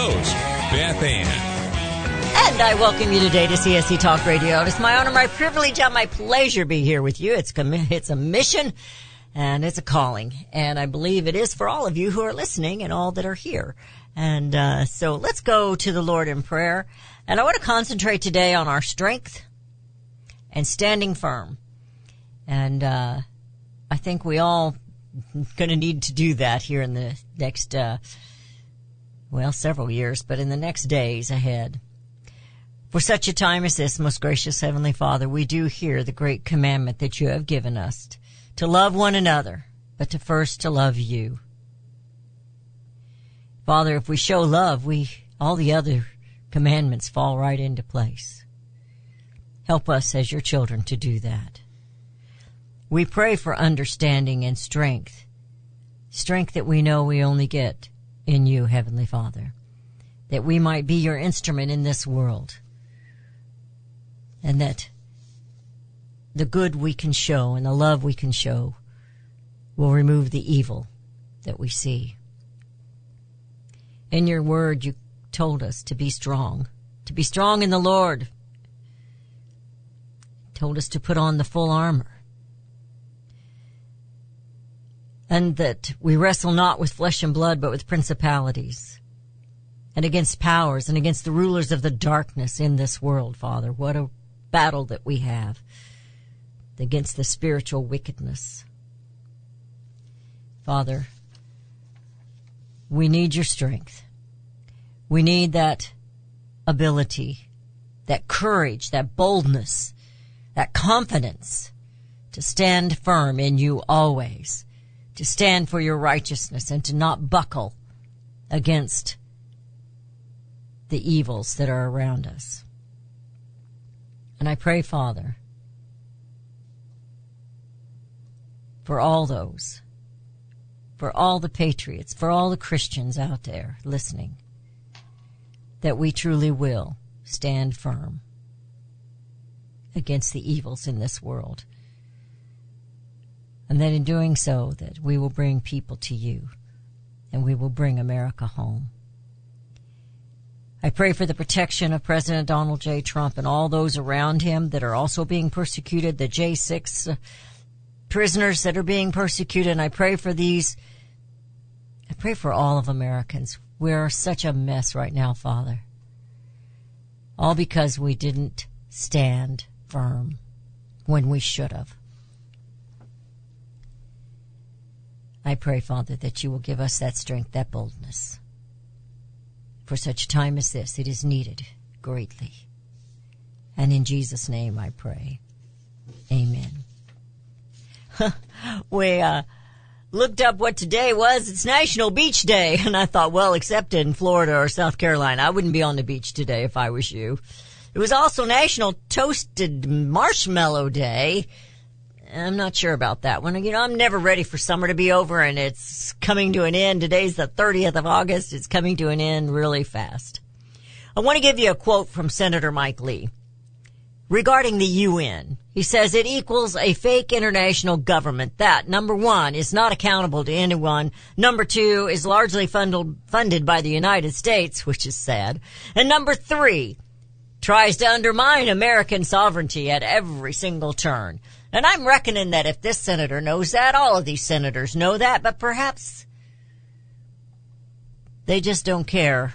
Host, Beth Ann. And I welcome you today to CSC Talk Radio. It's my honor, my privilege, and my pleasure to be here with you. It's it's a mission and it's a calling, and I believe it is for all of you who are listening and all that are here. And uh, so let's go to the Lord in prayer. And I want to concentrate today on our strength and standing firm. And uh, I think we all going to need to do that here in the next. Uh, well, several years, but in the next days ahead. For such a time as this, most gracious Heavenly Father, we do hear the great commandment that you have given us to love one another, but to first to love you. Father, if we show love, we, all the other commandments fall right into place. Help us as your children to do that. We pray for understanding and strength, strength that we know we only get in you, Heavenly Father, that we might be your instrument in this world, and that the good we can show and the love we can show will remove the evil that we see. In your word, you told us to be strong, to be strong in the Lord. told us to put on the full armor. And that we wrestle not with flesh and blood, but with principalities and against powers and against the rulers of the darkness in this world, Father. What a battle that we have against the spiritual wickedness. Father, we need your strength. We need that ability, that courage, that boldness, that confidence to stand firm in you always to stand for your righteousness and to not buckle against the evils that are around us. And I pray, Father, for all those, for all the patriots, for all the Christians out there listening, that we truly will stand firm against the evils in this world and that in doing so that we will bring people to you and we will bring America home. I pray for the protection of President Donald J. Trump and all those around him that are also being persecuted, the J6 prisoners that are being persecuted. And I pray for these. I pray for all of Americans. We're such a mess right now, Father. All because we didn't stand firm when we should have. I pray, Father, that you will give us that strength, that boldness. For such a time as this, it is needed greatly. And in Jesus' name I pray. Amen. we, uh, looked up what today was. It's National Beach Day. And I thought, well, except in Florida or South Carolina, I wouldn't be on the beach today if I was you. It was also National Toasted Marshmallow Day. I'm not sure about that one. You know, I'm never ready for summer to be over and it's coming to an end. Today's the 30th of August. It's coming to an end really fast. I want to give you a quote from Senator Mike Lee regarding the UN. He says it equals a fake international government that, number one, is not accountable to anyone. Number two, is largely funded, funded by the United States, which is sad. And number three, tries to undermine American sovereignty at every single turn. And I'm reckoning that if this senator knows that, all of these senators know that, but perhaps they just don't care.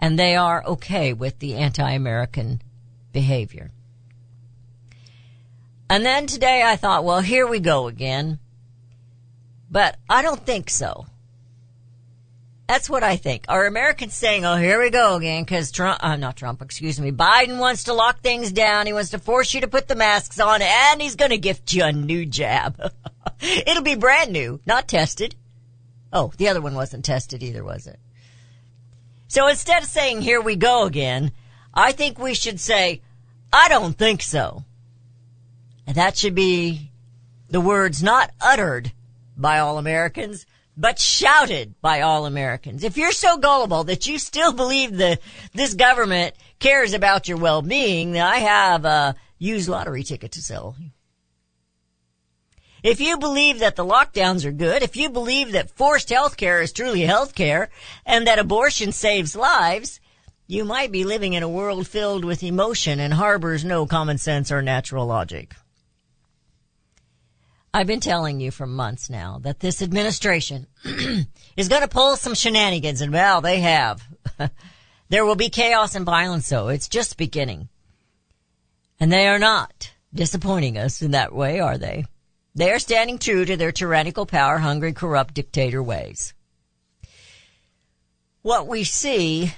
And they are okay with the anti-American behavior. And then today I thought, well, here we go again. But I don't think so. That's what I think. Are Americans saying, oh, here we go again, because Trump, uh, not Trump, excuse me, Biden wants to lock things down. He wants to force you to put the masks on, and he's going to gift you a new jab. It'll be brand new, not tested. Oh, the other one wasn't tested either, was it? So instead of saying, here we go again, I think we should say, I don't think so. And that should be the words not uttered by all Americans, but shouted by all Americans. If you're so gullible that you still believe that this government cares about your well-being, I have a used lottery ticket to sell. If you believe that the lockdowns are good, if you believe that forced health care is truly health care, and that abortion saves lives, you might be living in a world filled with emotion and harbors no common sense or natural logic. I've been telling you for months now that this administration is going to pull some shenanigans, and well, they have. there will be chaos and violence, though. It's just beginning. And they are not disappointing us in that way, are they? They are standing true to their tyrannical, power hungry, corrupt dictator ways. What we see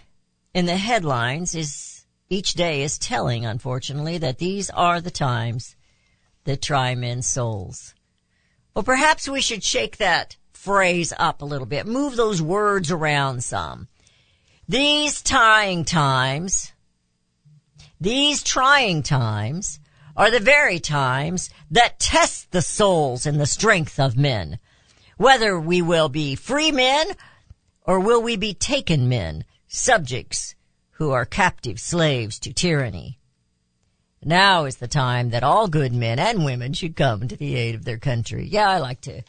in the headlines is each day is telling, unfortunately, that these are the times that try men's souls. Well, perhaps we should shake that phrase up a little bit, move those words around some. These trying times, these trying times are the very times that test the souls and the strength of men. Whether we will be free men or will we be taken men, subjects who are captive slaves to tyranny. Now is the time that all good men and women should come to the aid of their country. Yeah, I like to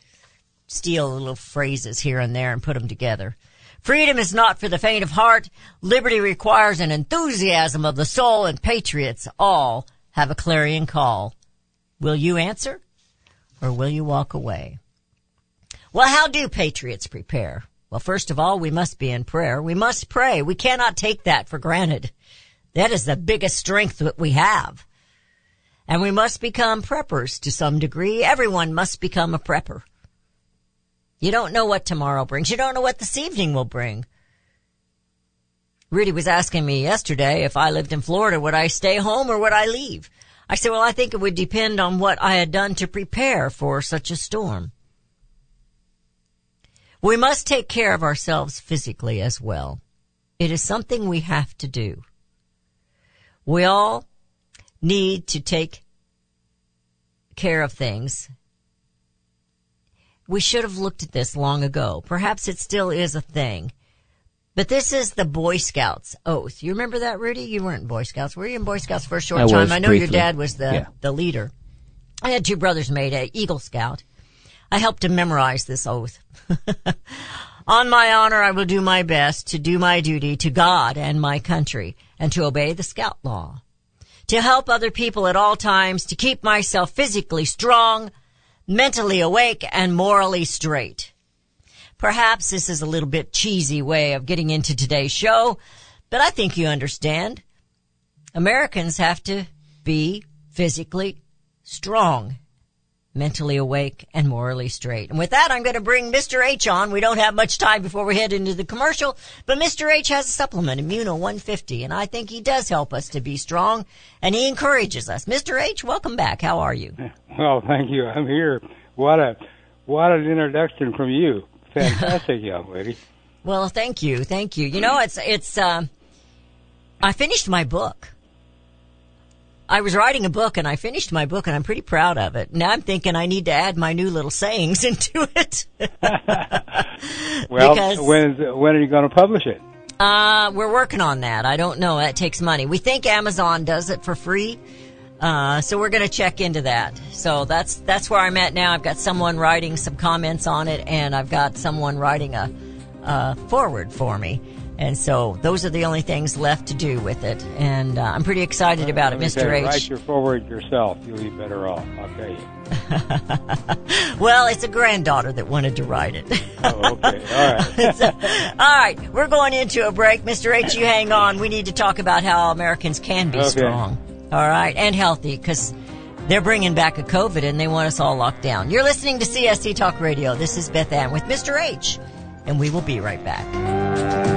steal little phrases here and there and put them together. Freedom is not for the faint of heart. Liberty requires an enthusiasm of the soul and patriots all have a clarion call. Will you answer or will you walk away? Well, how do patriots prepare? Well, first of all, we must be in prayer. We must pray. We cannot take that for granted. That is the biggest strength that we have. And we must become preppers to some degree. Everyone must become a prepper. You don't know what tomorrow brings. You don't know what this evening will bring. Rudy was asking me yesterday if I lived in Florida, would I stay home or would I leave? I said, well, I think it would depend on what I had done to prepare for such a storm. We must take care of ourselves physically as well. It is something we have to do. We all need to take care of things. We should have looked at this long ago. Perhaps it still is a thing. But this is the Boy Scouts oath. You remember that, Rudy? You weren't in Boy Scouts. Were you in Boy Scouts for a short I time? I know briefly. your dad was the, Yeah. the leader. I had two brothers made a Eagle Scout. I helped him memorize this oath. On my honor, I will do my best to do my duty to God and my country and to obey the Scout law. To help other people at all times, to keep myself physically strong, mentally awake, and morally straight. Perhaps this is a little bit cheesy way of getting into today's show, but I think you understand. Americans have to be physically strong, mentally awake, and morally straight. And with that, I'm going to bring Mr. H on. We don't have much time before we head into the commercial, but Mr. H has a supplement, Immuno 150, and I think he does help us to be strong, and he encourages us. Mr. H, welcome back. How are you? Well, thank you. I'm here. What a what an introduction from you. Fantastic, young lady. Well, thank you, thank you. You know, it's it's. Um, I finished my book. I was writing a book and I finished my book and I'm pretty proud of it. Now I'm thinking I need to add my new little sayings into it. Well, Because- when when are you going to publish it? Uh, we're working on that. I don't know. That takes money. We think Amazon does it for free. Uh, so we're going to check into that. So that's, that's where I'm at now. I've got someone writing some comments on it and I've got someone writing a, a forward for me. And so those are the only things left to do with it. And uh, I'm pretty excited about it, Mr. you, H. Write your forward yourself. You'll be better off. I'll tell you. Well, it's a granddaughter that wanted to write it. Oh, okay. All right. So, all right, we're going into a break. Mr. H, you hang on. We need to talk about how Americans can be Okay. strong. All right, and healthy because they're bringing back a COVID and they want us all locked down. You're listening to CSC Talk Radio. This is Beth Ann with Mr. H, and we will be right back.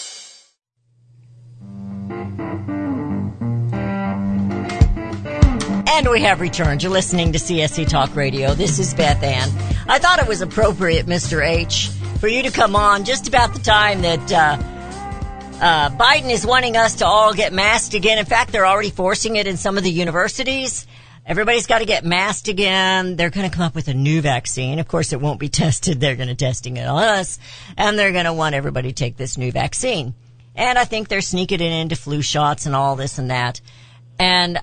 And we have returned. You're listening to CSC Talk Radio. This is Beth Ann. I thought it was appropriate, Mr. H, for you to come on just about the time that uh, uh, Biden is wanting us to all get masked again. In fact, they're already forcing it in some of the universities. Everybody's got to get masked again. They're going to come up with a new vaccine. Of course, it won't be tested. They're going to testing it on us, and they're going to want everybody to take this new vaccine. And I think they're sneaking it into flu shots and all this and that. And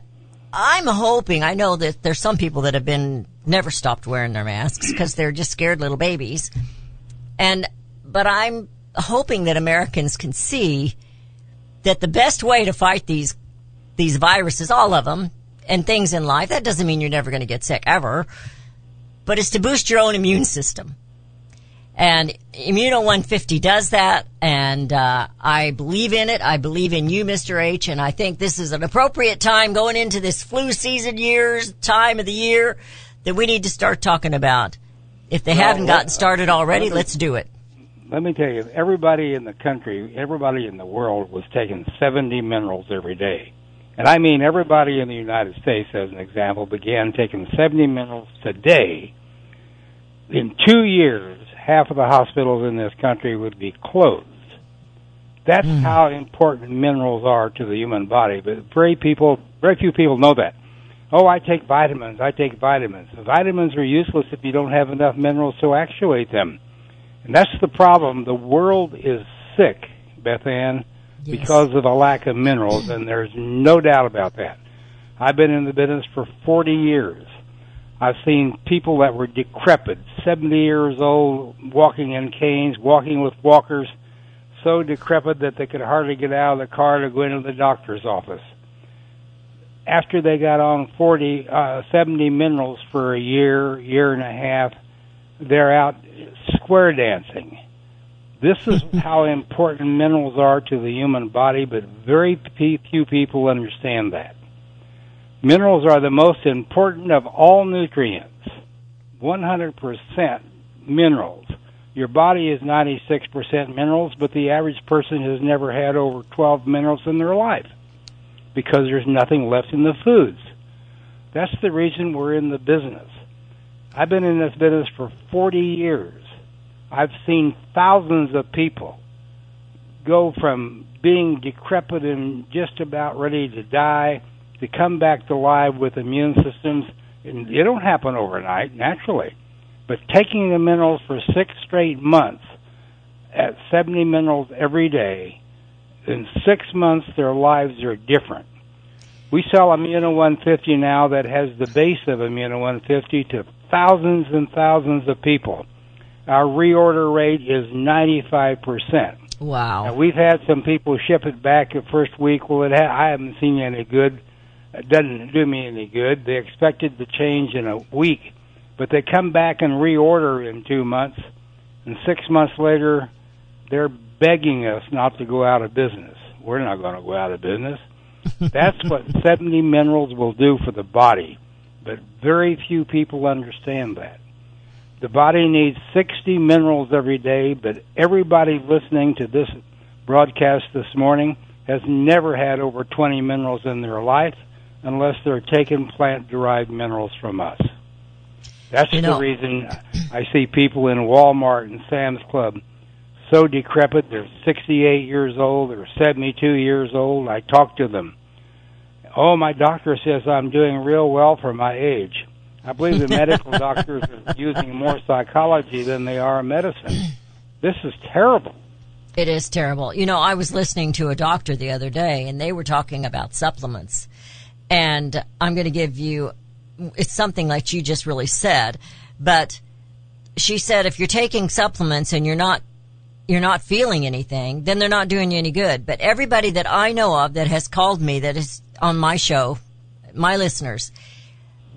I'm hoping, I know that there's some people that have been, never stopped wearing their masks because they're just scared little babies. And, but I'm hoping that Americans can see that the best way to fight these, these viruses, all of them, and things in life, that doesn't mean you're never going to get sick ever, but it's to boost your own immune system. And Immuno 150 does that, and uh, I believe in it. I believe in you, Mr. H, and I think this is an appropriate time going into this flu season years, time of the year, that we need to start talking about. If they haven't let- gotten started already, let me- let's do it. Let me tell you, everybody in the country, everybody in the world was taking 70 minerals every day. And I mean everybody in the United States, as an example, began taking 70 minerals today. In two years, half of the hospitals in this country would be closed. That's hmm. how important minerals are to the human body. But very people, very few people know that. Oh, I take vitamins. I take vitamins. Vitamins are useless if you don't have enough minerals to actuate them. And that's the problem. The world is sick, Beth Ann, Yes. because of a lack of minerals, and there's no doubt about that. I've been in the business for 40 years. I've seen people that were decrepit, 70 years old, walking in canes, walking with walkers, so decrepit that they could hardly get out of the car to go into the doctor's office. After they got on 40, uh, 70 minerals for a year, year and a half, they're out square dancing. This is how important minerals are to the human body, but very few people understand that. Minerals are the most important of all nutrients. 100% minerals. Your body is 96% minerals, but the average person has never had over 12 minerals in their life because there's nothing left in the foods. That's the reason we're in the business. I've been in this business for 40 years. I've seen thousands of people go from being decrepit and just about ready to die to come back to life with immune systems. And it don't happen overnight, naturally. But taking the minerals for six straight months at 70 minerals every day, in six months their lives are different. We sell Immuno 150 now that has the base of Immuno 150 to thousands and thousands of people. Our reorder rate is 95%. Wow. Now, we've had some people ship it back the first week. Well, it ha- I haven't seen any good. It doesn't do me any good. They expected the change in a week, but they come back and reorder in two months, and six months later, they're begging us not to go out of business. We're not going to go out of business. That's what 70 minerals will do for the body, but very few people understand that. The body needs 60 minerals every day, but everybody listening to this broadcast this morning has never had over 20 minerals in their life unless they're taking plant derived minerals from us. That's You the reason I see people in Walmart and Sam's Club so decrepit. They're 68 years old, they're 72 years old. I talk to them. Oh, my doctor says I'm doing real well for my age. I believe the medical doctors are using more psychology than they are medicine. This is terrible. It is terrible. You know, I was listening to a doctor the other day and they were talking about supplements. And I'm going to give you, it's something like you just really said, but she said if you're taking supplements and you're not, you're not feeling anything, then they're not doing you any good. But everybody that I know of that has called me that is on my show, my listeners,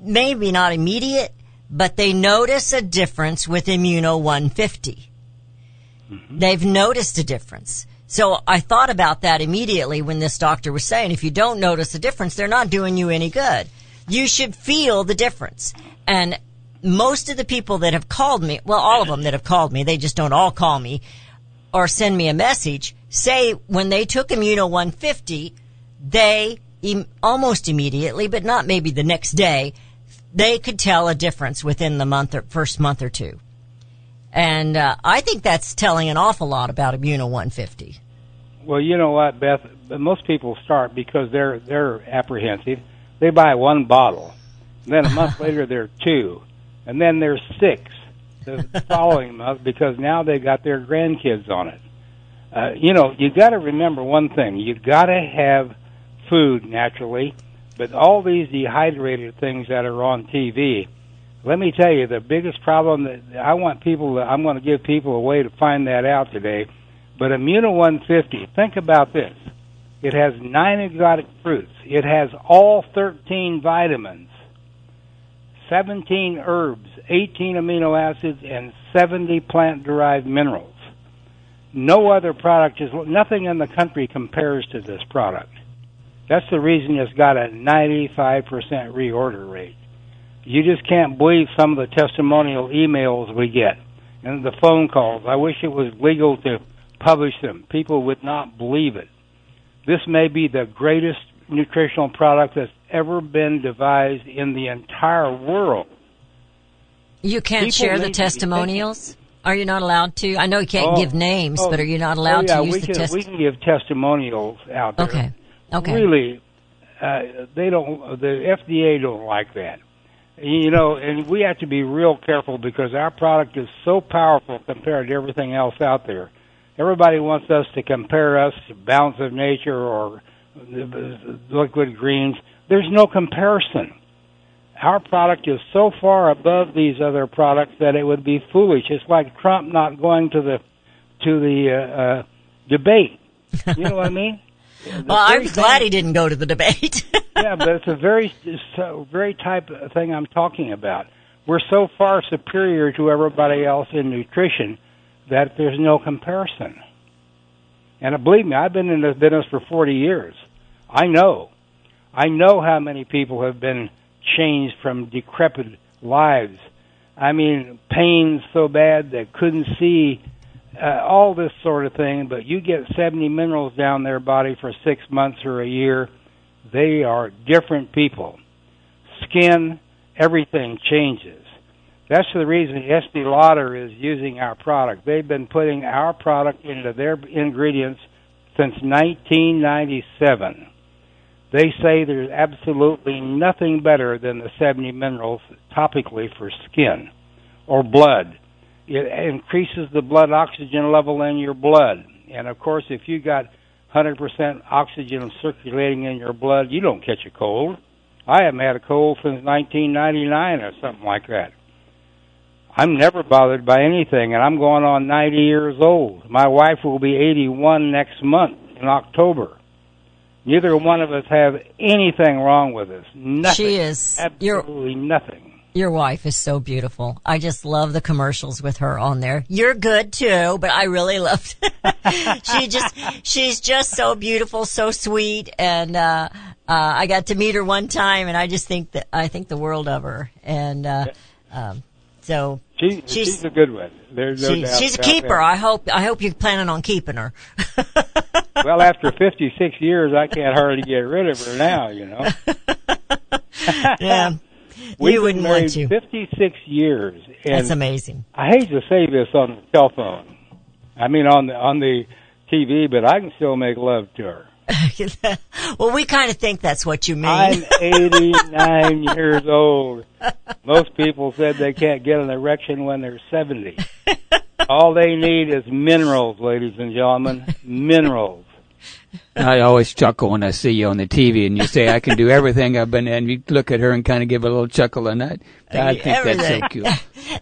maybe not immediate, but they notice a difference with Immuno 150 mm-hmm. they've noticed a difference. So I thought about that immediately when this doctor was saying, if you don't notice a difference, they're not doing you any good. You should feel the difference. And most of the people that have called me, well, all of them that have called me, they just don't all call me or send me a message, say when they took Immuno 150, they almost immediately, but not maybe the next day, they could tell a difference within the month or first month or two. And uh, I think that's telling an awful lot about Immuno 150. Well, you know what, Beth? Most people start because they're they're apprehensive. They buy one bottle, then a month later they're two, and then there's six the following month because now they got their grandkids on it. Uh, you know, you got to remember one thing: you got to have food naturally, but all these dehydrated things that are on TV. Let me tell you, the biggest problem that I want people, to, I'm going to give people a way to find that out today. But Immuno 150, think about this. It has nine exotic fruits. It has all 13 vitamins, 17 herbs, 18 amino acids, and 70 plant derived minerals. No other product is, nothing in the country compares to this product. That's the reason it's got a 95% reorder rate. You just can't believe some of the testimonial emails we get and the phone calls. I wish it was legal to publish them. People would not believe it. This may be the greatest nutritional product that's ever been devised in the entire world. You can't People share the testimonials? Are you not allowed to? I know you can't Oh, give names, oh, but are you not allowed oh, yeah, to use we the can, test? We can give testimonials out there. Okay. Okay. Really, uh, they don't. The FDA don't like that. You know, and we have to be real careful because our product is so powerful compared to everything else out there. Everybody wants us to compare us to Balance of Nature or Liquid Greens. There's no comparison. Our product is so far above these other products that it would be foolish. It's like Trump not going to the to the uh, uh, debate. You know what I mean? The Well, I'm glad thing- he didn't go to the debate. yeah, but it's a very, so very type of thing I'm talking about. We're so far superior to everybody else in nutrition that there's no comparison. And believe me, I've been in this business for 40 years. I know. I know how many people have been changed from decrepit lives. I mean, pain so bad that couldn't see, uh, all this sort of thing. But you get 70 minerals down their body for six months or a year, they are different people. Skin, everything changes. That's the reason Estee Lauder is using our product. They've been putting our product into their ingredients since 1997. They say there's absolutely nothing better than the 70 minerals topically for skin or blood. It increases the blood oxygen level in your blood. And of course, if you got 100% oxygen circulating in your blood, you don't catch a cold. I haven't had a cold since 1999 or something like that. I'm never bothered by anything, and I'm going on 90 years old. My wife will be 81 next month in October. Neither one of us have anything wrong with us. Nothing. She is. Absolutely nothing. Your wife is so beautiful. I just love the commercials with her on there. You're good too, but I really loved. she just, she's just so beautiful, so sweet, and uh, uh, I got to meet her one time, and I just think that I think the world of her, and uh, um, so She, She's- she's, a good one. There's no she, doubt she's a keeper. that. I hope I hope you're planning on keeping her. well, after 56 years, I can't hardly get rid of her now. You know, yeah, been wouldn't want to. 56 years, That's amazing. I hate to say this on the cell phone. I mean on the on the TV, but I can still make love to her. well, we kind of think that's what you mean. I'm 89 years old. Most people said they can't get an erection when they're 70. All they need is minerals, ladies and gentlemen. Minerals. I always chuckle when I see you on the TV and you say I can do everything I've been and you look at her and kind of give a little chuckle and I, I think that's so cute.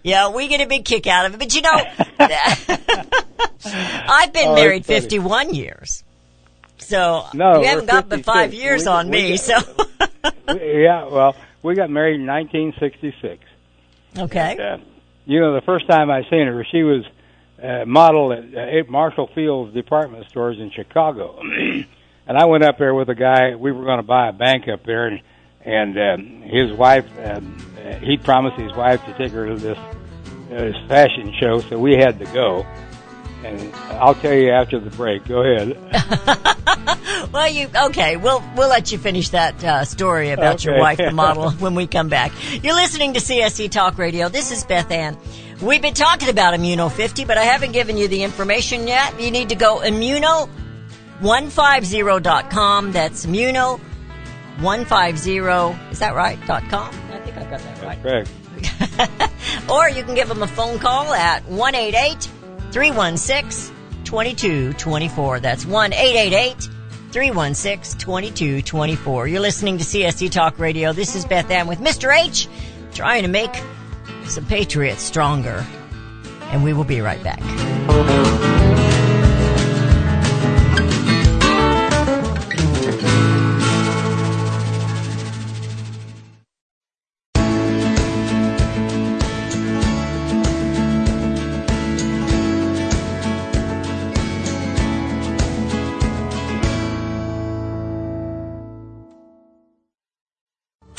Yeah, we get a big kick out of it. But you know, I've been Oh, married 51 years. So No, you haven't got the five years We- on we me. got- so, We- yeah, well, we got married in 1966. okay. uh, you know, the first time I seen her, she was uh, model at uh, Marshall Field's department stores in Chicago, and I went up there with a guy. We were going to buy a bank up there, and and um, his wife, um, uh, he promised his wife to take her to this uh, this fashion show, so we had to go. And I'll tell you after the break. Go ahead. Well, you okay? We'll we'll let you finish that uh, story about your wife, the model, when we come back. You're listening to CSC Talk Radio. This is Beth Ann. We've been talking about Immuno 50, but I haven't given you the information yet. You need to go immuno150.com. That's immuno150. Is that right? Dot com. I think I've got that right. Correct. Or you can give them a phone call at 188 316 2224. That's 1 316 2224. You're listening to CSC Talk Radio. This is Beth Ann with Mr. H, trying to make some patriots stronger. And we will be right back.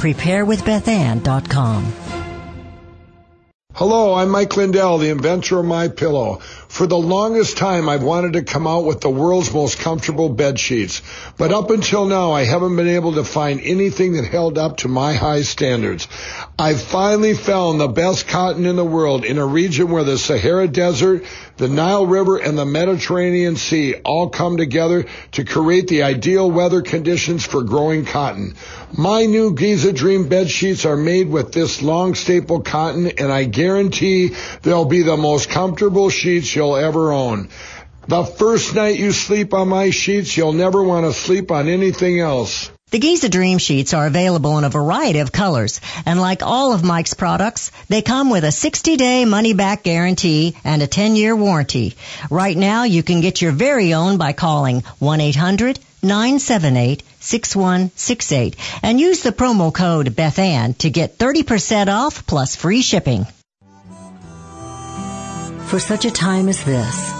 preparewithbethann.com. Hello, I'm Mike Lindell, the inventor of My Pillow. For the longest time, I've wanted to come out with the world's most comfortable bed sheets. But up until now, I haven't been able to find anything that held up to my high standards. I finally found the best cotton in the world in a region where the Sahara Desert, the Nile River, and the Mediterranean Sea all come together to create the ideal weather conditions for growing cotton. My new Giza Dream bed sheets are made with this long staple cotton, and I guarantee they'll be the most comfortable sheets you'll ever own. The first night you sleep on my sheets, you'll never want to sleep on anything else. The Giza Dream Sheets are available in a variety of colors, and like all of Mike's products, they come with a 60-day money-back guarantee and a 10-year warranty. Right now, you can get your very own by calling 1-800-978-6168 and use the promo code BethAnn to get 30% off plus free shipping. For such a time as this,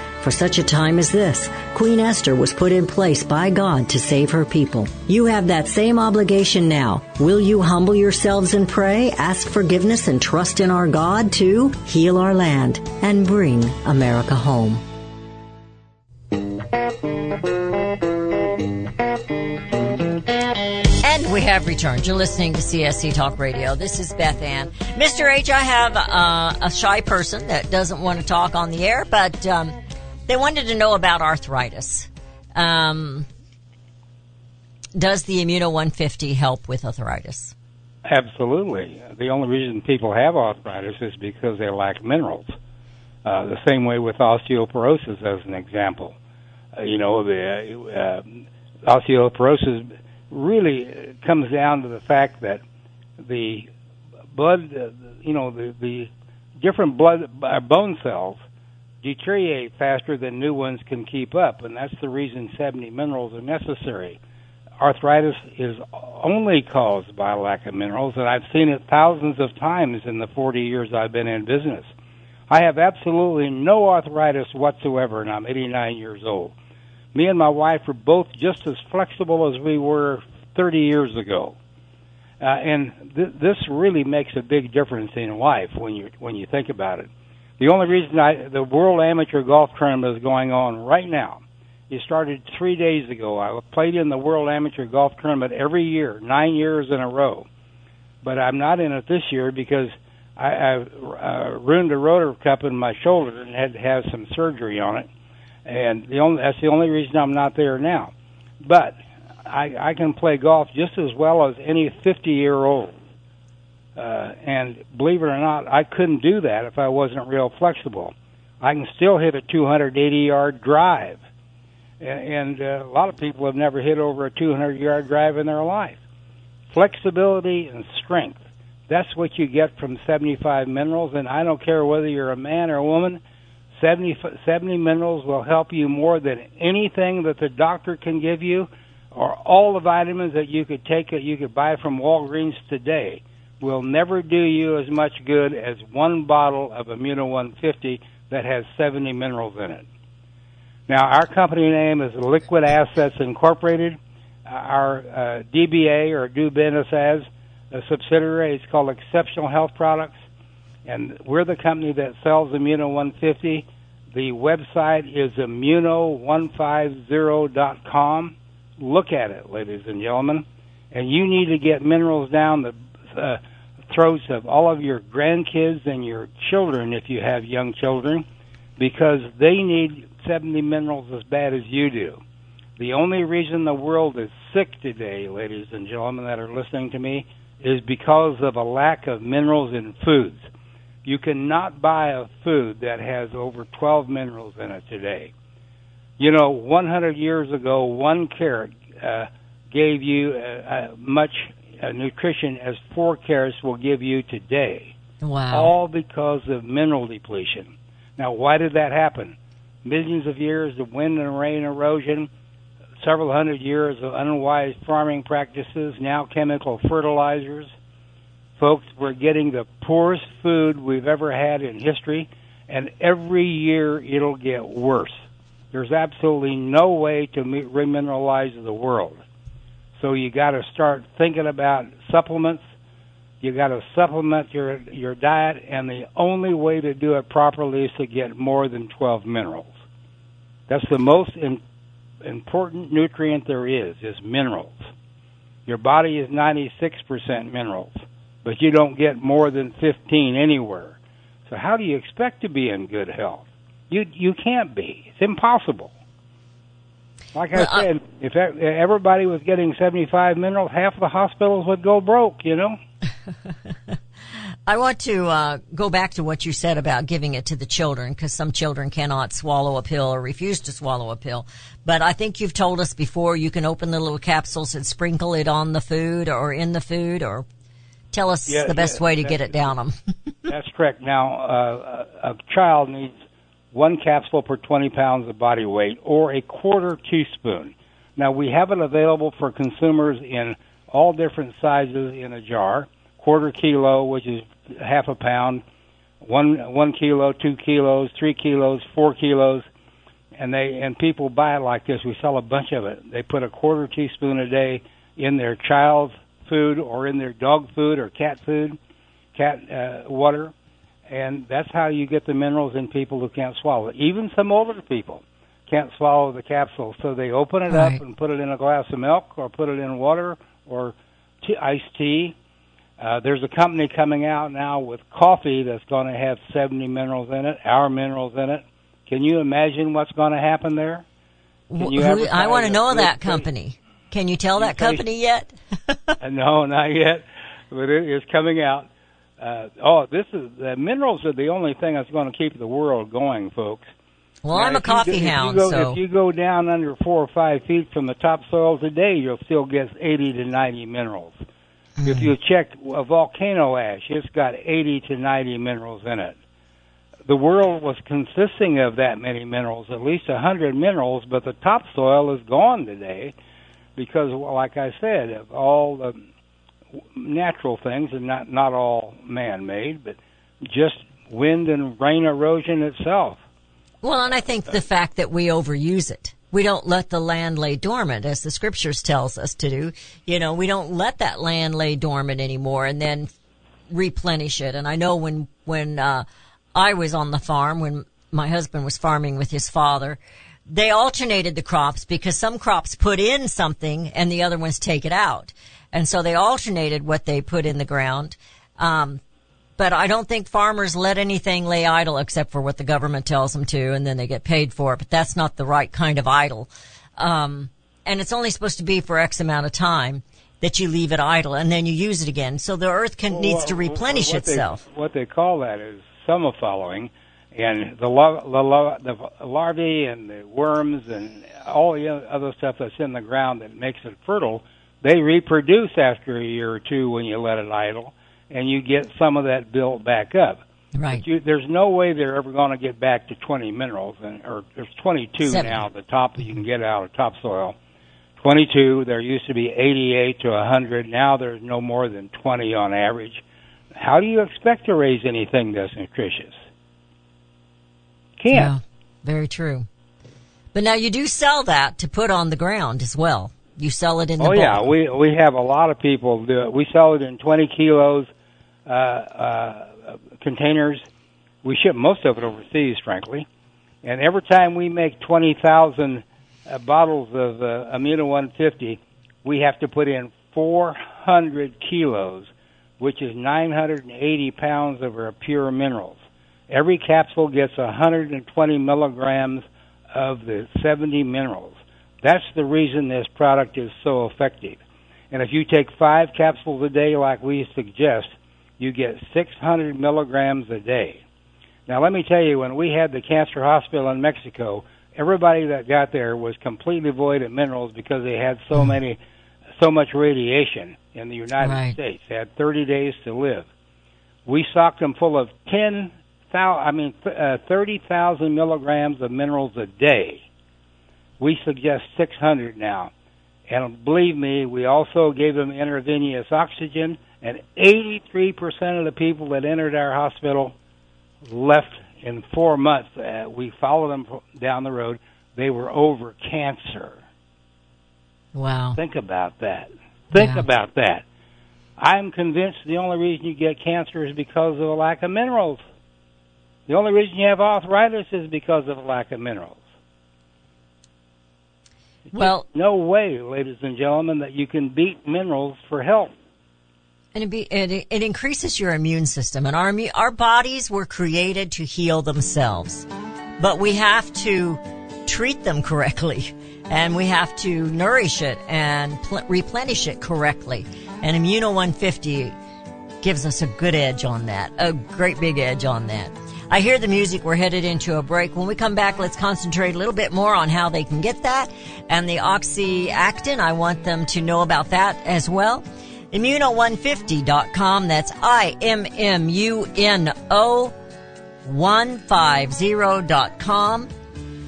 For such a time as this, Queen Esther was put in place by God to save her people. You have that same obligation now. Will you humble yourselves and pray, ask forgiveness, and trust in our God to heal our land and bring America home? And we have returned. You're listening to CSC Talk Radio. This is Beth Ann. Mr. H, I have uh, a shy person that doesn't want to talk on the air, but um, they wanted to know about arthritis. Um, does the Immuno 150 help with arthritis? Absolutely. The only reason people have arthritis is because they lack minerals. Uh, the same way with osteoporosis, as an example. Uh, you know, the uh, osteoporosis really comes down to the fact that the blood, uh, you know, the, the different blood uh, bone cells deteriorate faster than new ones can keep up, and that's the reason 70 minerals are necessary. Arthritis is only caused by a lack of minerals, and I've seen it thousands of times in the 40 years I've been in business. I have absolutely no arthritis whatsoever, and I'm 89 years old. Me and my wife are both just as flexible as we were 30 years ago. Uh, and th- this really makes a big difference in life when you when you think about it. The only reason I, the World Amateur Golf Tournament is going on right now. It started three days ago. I played in the World Amateur Golf Tournament every year, nine years in a row. But I'm not in it this year because I, I uh, ruined a rotor cup in my shoulder and had to have some surgery on it. And the only that's the only reason I'm not there now. But I, I can play golf just as well as any 50 year old. Uh, and believe it or not, I couldn't do that if I wasn't real flexible. I can still hit a 280 yard drive. And, and uh, a lot of people have never hit over a 200 yard drive in their life. Flexibility and strength. That's what you get from 75 minerals. And I don't care whether you're a man or a woman, 70, 70 minerals will help you more than anything that the doctor can give you or all the vitamins that you could take that you could buy from Walgreens today will never do you as much good as one bottle of Immuno 150 that has 70 minerals in it. Now, our company name is Liquid Assets Incorporated. Our uh, DBA or do business as a subsidiary is called Exceptional Health Products, and we're the company that sells Immuno 150. The website is immuno150.com. Look at it, ladies and gentlemen. And you need to get minerals down the uh, throats of all of your grandkids and your children if you have young children because they need 70 minerals as bad as you do. The only reason the world is sick today, ladies and gentlemen that are listening to me, is because of a lack of minerals in foods. You cannot buy a food that has over 12 minerals in it today. You know, 100 years ago, one carrot uh, gave you uh, uh, much uh, nutrition as four carrots will give you today. Wow. All because of mineral depletion. Now, why did that happen? Millions of years of wind and rain erosion, several hundred years of unwise farming practices, now chemical fertilizers. Folks, we're getting the poorest food we've ever had in history, and every year it'll get worse. There's absolutely no way to remineralize the world. So you got to start thinking about supplements. You got to supplement your your diet, and the only way to do it properly is to get more than 12 minerals. That's the most in, important nutrient there is is minerals. Your body is 96% minerals, but you don't get more than 15 anywhere. So how do you expect to be in good health? You you can't be. It's impossible. Like well, I said, I, if everybody was getting 75 minerals, half the hospitals would go broke, you know? I want to uh, go back to what you said about giving it to the children because some children cannot swallow a pill or refuse to swallow a pill. But I think you've told us before you can open the little capsules and sprinkle it on the food or in the food or tell us yeah, the best yeah, way to get it down them. that's correct. Now, uh, a child needs one capsule per 20 pounds of body weight, or a quarter teaspoon. Now, we have it available for consumers in all different sizes in a jar quarter kilo, which is half a pound, one one kilo, two kilos, three kilos, four kilos, and they and people buy it like this. We sell a bunch of it. They put a quarter teaspoon a day in their child's food or in their dog food or cat food, cat uh, water, and that's how you get the minerals in people who can't swallow it. Even some older people can't swallow the capsule, so they open it right. up and put it in a glass of milk or put it in water or iced tea. Uh, there's a company coming out now with coffee that's going to have 70 minerals in it, our minerals in it. Can you imagine what's going to happen there? Who, I want to know that company. Can you tell that company yet? no, not yet, but it is coming out uh, oh, this is the minerals are the only thing that's going to keep the world going, folks. Well, now, I'm a coffee go, hound, if go, so if you go down under four or five feet from the topsoil today, you'll still get 80 to 90 minerals. Mm. If you check a volcano ash, it's got 80 to 90 minerals in it. The world was consisting of that many minerals, at least a 100 minerals, but the topsoil is gone today because, like I said, of all the natural things, and not not all man-made, but just wind and rain erosion itself. Well, and I think the fact that we overuse it. We don't let the land lay dormant as the scriptures tells us to do. You know, we don't let that land lay dormant anymore and then replenish it. And I know when, when, uh, I was on the farm, when my husband was farming with his father, they alternated the crops because some crops put in something and the other ones take it out. And so they alternated what they put in the ground. Um, but I don't think farmers let anything lay idle except for what the government tells them to, and then they get paid for it. But that's not the right kind of idle. Um, and it's only supposed to be for X amount of time. that you leave it idle and then you use it again. So the earth can, Well, needs to replenish what itself. They, what they call that is summer fallowing, and the, lar- the, lar- the larvae and the worms and all the other stuff that's in the ground that makes it fertile, they reproduce after a year or two when you let it idle, and you get some of that built back up. Right. You, there's no way they're ever going to get back to 20 minerals, and or there's 22 Seven. now. The top that you can get out of topsoil. 22. There used to be 88 to 100. Now there's no more than 20 on average. How do you expect to raise anything that's nutritious? Can't. Yeah, very true. But now you do sell that to put on the ground as well. You sell it in the Oh yeah, we we have a lot of people do it. We sell it in 20 kilos uh, uh, containers. We ship most of it overseas, frankly. And every time we make 20,000 uh, bottles of uh, Immuno 150, we have to put in 400 kilos, which is 980 pounds of our pure minerals. Every capsule gets 120 milligrams of the 70 minerals. That's the reason this product is so effective. And if you take five capsules a day, like we suggest, you get 600 milligrams a day. Now, let me tell you, when we had the cancer hospital in Mexico, everybody that got there was completely void of minerals because they had so many, so much radiation in the United Right. States. They had 30 days to live. We stocked them full of 10,000, I mean, uh, 30,000 milligrams of minerals a day. We suggest 600 now. And believe me, we also gave them intravenous oxygen, and 83% of the people that entered our hospital left in four months. Uh, we followed them down the road. They were over cancer. Wow. Think about that. Think Yeah. about that. I'm convinced the only reason you get cancer is because of a lack of minerals. The only reason you have arthritis is because of a lack of minerals. Well, No way, ladies and gentlemen, that you can beat minerals for health. and it, be, it, it increases your immune system. And our, our bodies were created to heal themselves. But we have to treat them correctly. And we have to nourish it and pl- replenish it correctly. And Immuno 150 gives us a good edge on that. A great big edge on that. I hear the music. We're headed into a break. When we come back, let's concentrate a little bit more on how they can get that. And the oxyactin, I want them to know about that as well. Immuno150.com. That's I-M-M-U-N-O 150.com.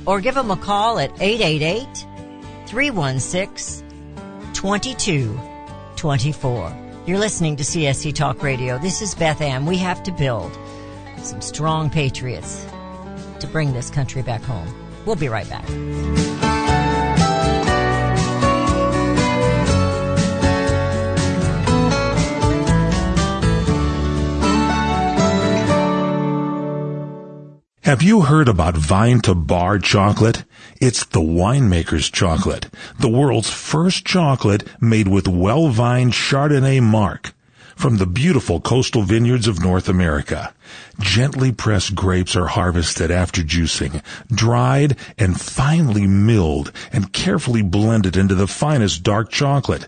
Or give them a call at 888 316 2224. You're listening to CSC Talk Radio. This is Beth Ann. We have to build some strong patriots to bring this country back home. We'll be right back. Have you heard about Vine to Bar chocolate? It's the winemaker's chocolate, the world's first chocolate made with well-vined Chardonnay marc from the beautiful coastal vineyards of North America. Gently pressed grapes are harvested after juicing, dried and finely milled and carefully blended into the finest dark chocolate.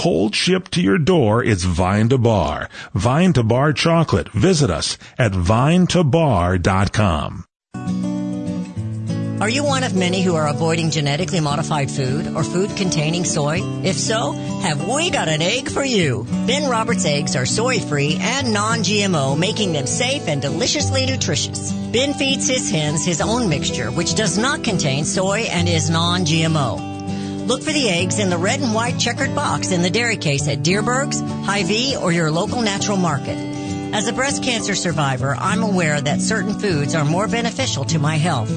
Cold shipped to your door, it's Vine to Bar. Vine to Bar chocolate. Visit us at vinetobar.com. Are you one of many who are avoiding genetically modified food or food containing soy? If so, have we got an egg for you? Ben Roberts eggs are soy free and non-GMO, making them safe and deliciously nutritious. Ben feeds his hens his own mixture, which does not contain soy and is non-GMO. Look for the eggs in the red and white checkered box in the dairy case at Dierbergs, Hy-Vee, or your local natural market. As a breast cancer survivor, I'm aware that certain foods are more beneficial to my health.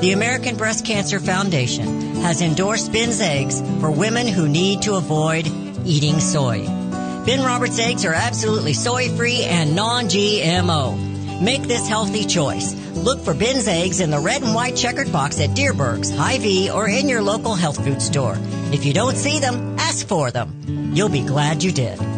The American Breast Cancer Foundation has endorsed Ben's eggs for women who need to avoid eating soy. Ben Roberts eggs are absolutely soy free and non GMO. Make this healthy choice. Look for Ben's eggs in the red and white checkered box at Dierbergs, Hy-Vee, or in your local health food store. If you don't see them, ask for them. You'll be glad you did.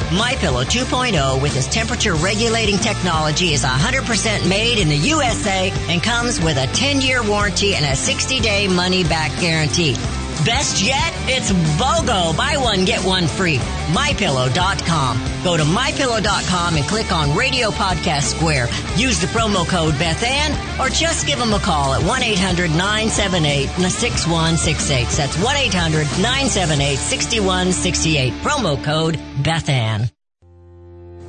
My Pillow 2.0 with its temperature regulating technology is 100% made in the USA and comes with a 10 year warranty and a 60 day money back guarantee. Best yet, it's BOGO. Buy one, get one free. MyPillow.com. Go to MyPillow.com and click on Radio Podcast Square. Use the promo code BethAnn or just give them a call at 1-800-978-6168. That's 1-800-978-6168. Promo code BethAnn.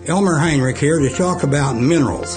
Elmer Heinrich here to talk about minerals.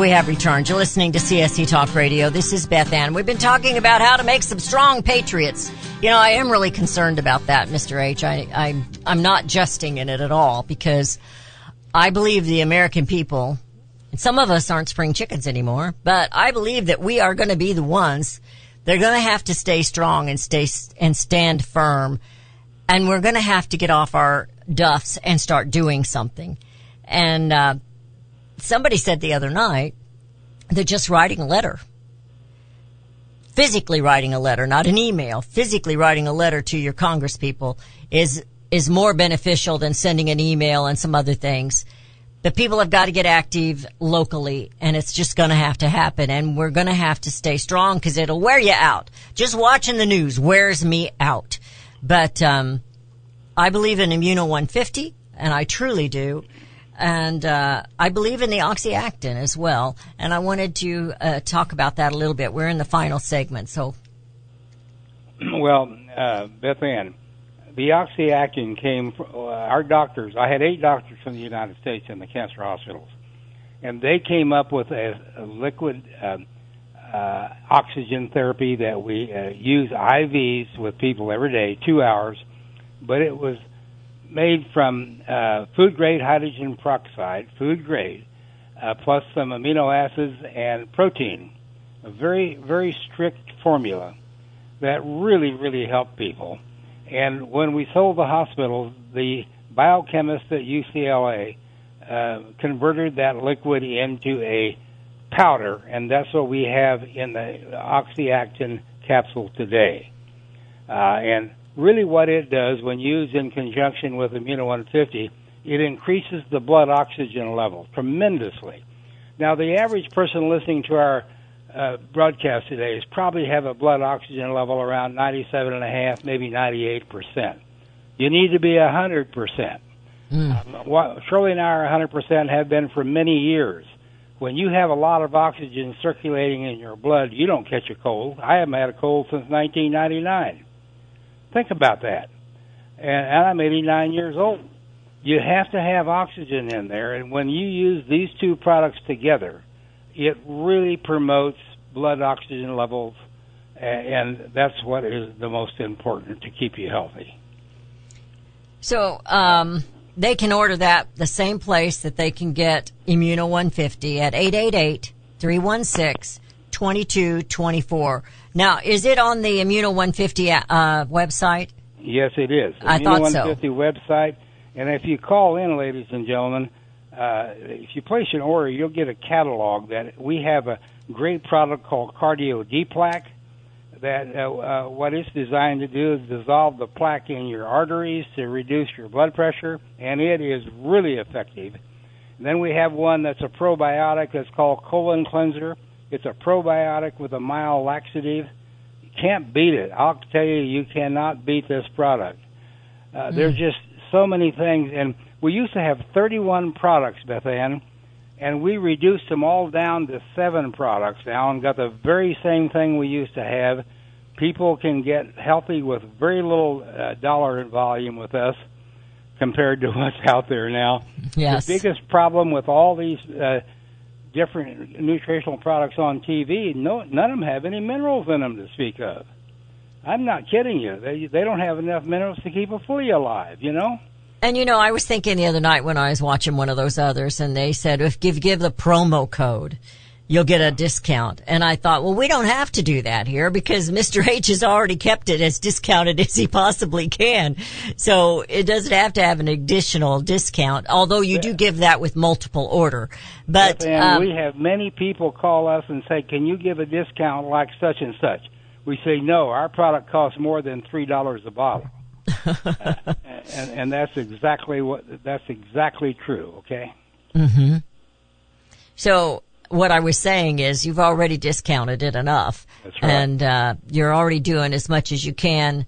We have returned. You're listening to CSC Talk Radio. This is Beth Ann. We've been talking about how to make some strong patriots. You know, I am really concerned about that, Mr. H. I, I, I'm not jesting in it at all because I believe the American people, and some of us aren't spring chickens anymore, but I believe that we are going to be the ones they're going to have to stay strong and stay and stand firm. And we're going to have to get off our duffs and start doing something. And, uh, somebody said the other night that just writing a letter, physically writing a letter, not an email, physically writing a letter to your congresspeople is, is more beneficial than sending an email and some other things. The people have got to get active locally and it's just going to have to happen and we're going to have to stay strong because it'll wear you out. Just watching the news wears me out. But, um, I believe in Immuno 150 and I truly do and uh, I believe in the oxyactin as well. And I wanted to uh, talk about that a little bit. We're in the final segment, so. Well, uh, Beth Ann, the oxyactin came from uh, our doctors. I had eight doctors from the United States in the cancer hospitals, and they came up with a, a liquid uh, uh, oxygen therapy that we uh, use IVs with people every day, two hours. But it was made from uh, food grade hydrogen peroxide, food grade, uh, plus some amino acids and protein. A very, very strict formula that really, really helped people. And when we sold the hospitals, the biochemist at UCLA uh, converted that liquid into a powder, and that's what we have in the oxyactin capsule today. Uh, and really what it does when used in conjunction with Immuno 150, it increases the blood oxygen level tremendously. Now, the average person listening to our uh, broadcast today is probably have a blood oxygen level around 97.5, maybe 98 percent. You need to be 100 percent. Mm. Um, Shirley and I are 100 percent, have been for many years. When you have a lot of oxygen circulating in your blood, you don't catch a cold. I haven't had a cold since 1999. Think about that. And, and I'm 89 years old. You have to have oxygen in there, and when you use these two products together, it really promotes blood oxygen levels, and and that's what is the most important to keep you healthy. So, um, they can order that the same place that they can get Immuno 150 at 888 316 2224. Now, is it on the Immuno 150 uh, website? Yes, it is. I thought so. 150 website. And if you call in, ladies and gentlemen, uh, if you place an order, you'll get a catalog that we have a great product called Cardio D Plaque. That uh, uh, what it's designed to do is dissolve the plaque in your arteries to reduce your blood pressure, and it is really effective. And then we have one that's a probiotic that's called Colon Cleanser. It's a probiotic with a mild laxative. You can't beat it. I'll tell you, you cannot beat this product. Uh, mm. There's just so many things, and we used to have 31 products, Beth Ann, and we reduced them all down to seven products now and got the very same thing we used to have. People can get healthy with very little uh, dollar volume with us compared to what's out there now. Yes. The biggest problem with all these uh, different nutritional products on TV, no, none of them have any minerals in them to speak of. I'm not kidding you. They they don't have enough minerals to keep a flea alive. You know. And you know, I was thinking the other night when I was watching one of those others, and they said if give give the promo code, you'll get a discount. And I thought, well, we don't have to do that here because Mr. H has already kept it as discounted as he possibly can. So it doesn't have to have an additional discount, although you do give that with multiple order. But um, we have many people call us and say, "Can you give a discount like such and such?" We say, "No, our product costs more than three dollars a bottle." uh, and, and that's exactly what that's exactly true. Okay. Mm-hmm. So what I was saying is you've already discounted it enough, right. and uh, you're already doing as much as you can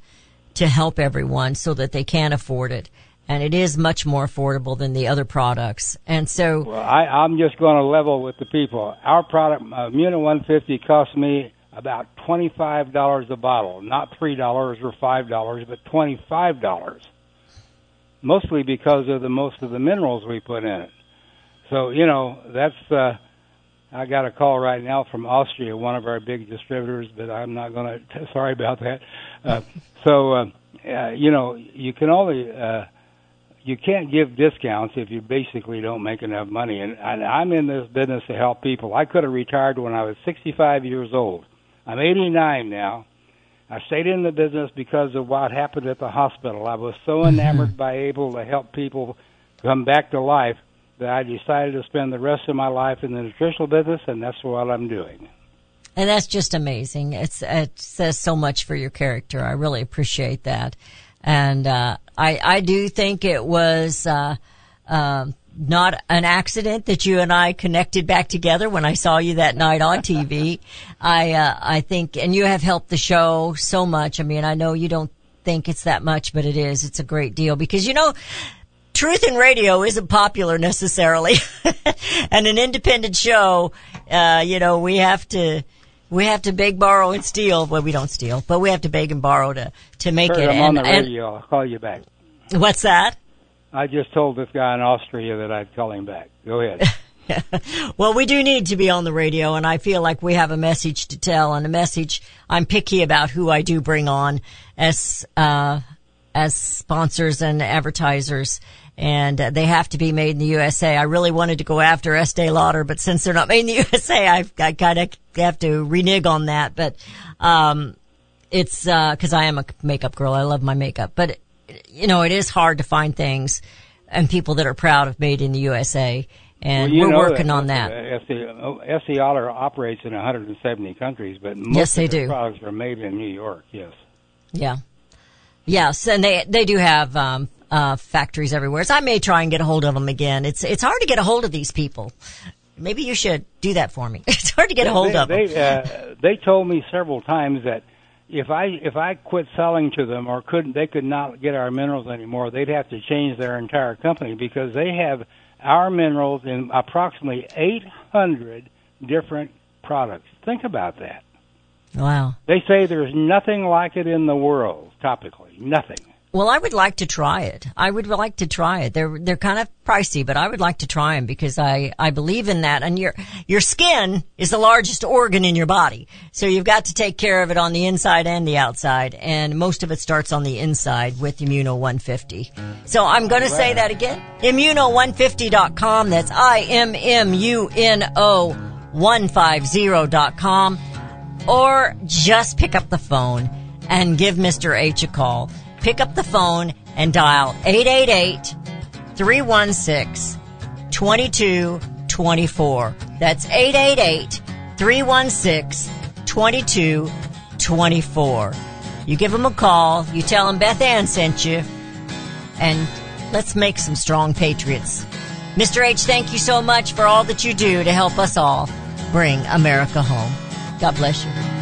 to help everyone so that they can afford it. And it is much more affordable than the other products. And so, well, I, I'm just going to level with the people. Our product, uh, Immuno 150, cost me about twenty-five dollars a bottle, not three dollars or five dollars, but twenty-five dollars. Mostly because of the most of the minerals we put in it. So you know that's. Uh, I got a call right now from Austria, one of our big distributors, but I'm not going to. Sorry about that. Uh, so uh, uh, you know you can only. Uh, you can't give discounts if you basically don't make enough money. And, and I'm in this business to help people. I could have retired when I was 65 years old. I'm 89 now. I stayed in the business because of what happened at the hospital. I was so enamored by able to help people come back to life that I decided to spend the rest of my life in the nutritional business, and that's what I'm doing. And that's just amazing. It's it says so much for your character. I really appreciate that, and uh, I I do think it was. Uh, um, not an accident that you and I connected back together when I saw you that night on TV. I, uh, I think, and you have helped the show so much. I mean, I know you don't think it's that much, but it is. It's a great deal because, you know, truth in radio isn't popular necessarily. and an independent show, uh, you know, we have to, we have to beg, borrow, and steal. Well, we don't steal, but we have to beg and borrow to, to make Kurt, it. I'm and, on the radio. I'll call you back. What's that? I just told this guy in Austria that I'd call him back. Go ahead. well, we do need to be on the radio, and I feel like we have a message to tell, and a message. I'm picky about who I do bring on as uh, as sponsors and advertisers, and uh, they have to be made in the USA. I really wanted to go after Estee Lauder, but since they're not made in the USA, I've, I kind of have to renege on that. But um, it's because uh, I am a makeup girl. I love my makeup, but you know, it is hard to find things and people that are proud of made in the USA. And well, we're working that, on that. Estee Lauder operates in 170 countries, but most yes, they of their do. products are made in New York. Yes. Yeah. Yes, and they they do have um, uh, factories everywhere. So I may try and get a hold of them again. It's it's hard to get a hold of these people. Maybe you should do that for me. It's hard to get a hold they, of they, them. Uh, they told me several times that if I if I quit selling to them or couldn't they could not get our minerals anymore, they'd have to change their entire company because they have our minerals in approximately 800 different products. Think about that. Wow. They say there's nothing like it in the world topically, nothing. Well, I would like to try it. I would like to try it. They're they're kind of pricey, but I would like to try them because I I believe in that. And your your skin is the largest organ in your body, so you've got to take care of it on the inside and the outside. And most of it starts on the inside with Immuno 150. So I'm going to say that again. Immuno150.com. That's I M M U N O 150.com. Or just pick up the phone and give Mr. H a call pick up the phone and dial 888 316 2224. That's 888 316 2224. You give them a call, you tell them Beth Ann sent you, and let's make some strong patriots. Mr. H, thank you so much for all that you do to help us all bring America home. God bless you.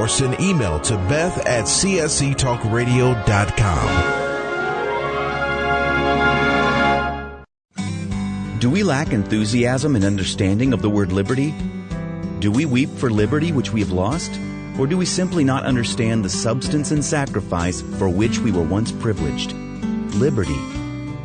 or send email to beth at csctalkradio.com. Do we lack enthusiasm and understanding of the word liberty? Do we weep for liberty which we have lost? Or do we simply not understand the substance and sacrifice for which we were once privileged? Liberty.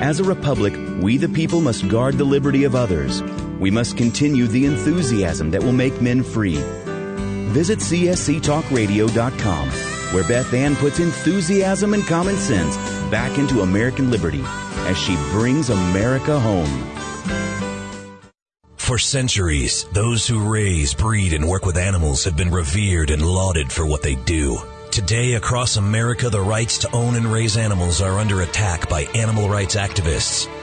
As a republic, we the people must guard the liberty of others. We must continue the enthusiasm that will make men free. Visit csctalkradio.com, where Beth Ann puts enthusiasm and common sense back into American liberty as she brings America home. For centuries, those who raise, breed, and work with animals have been revered and lauded for what they do. Today, across America, the rights to own and raise animals are under attack by animal rights activists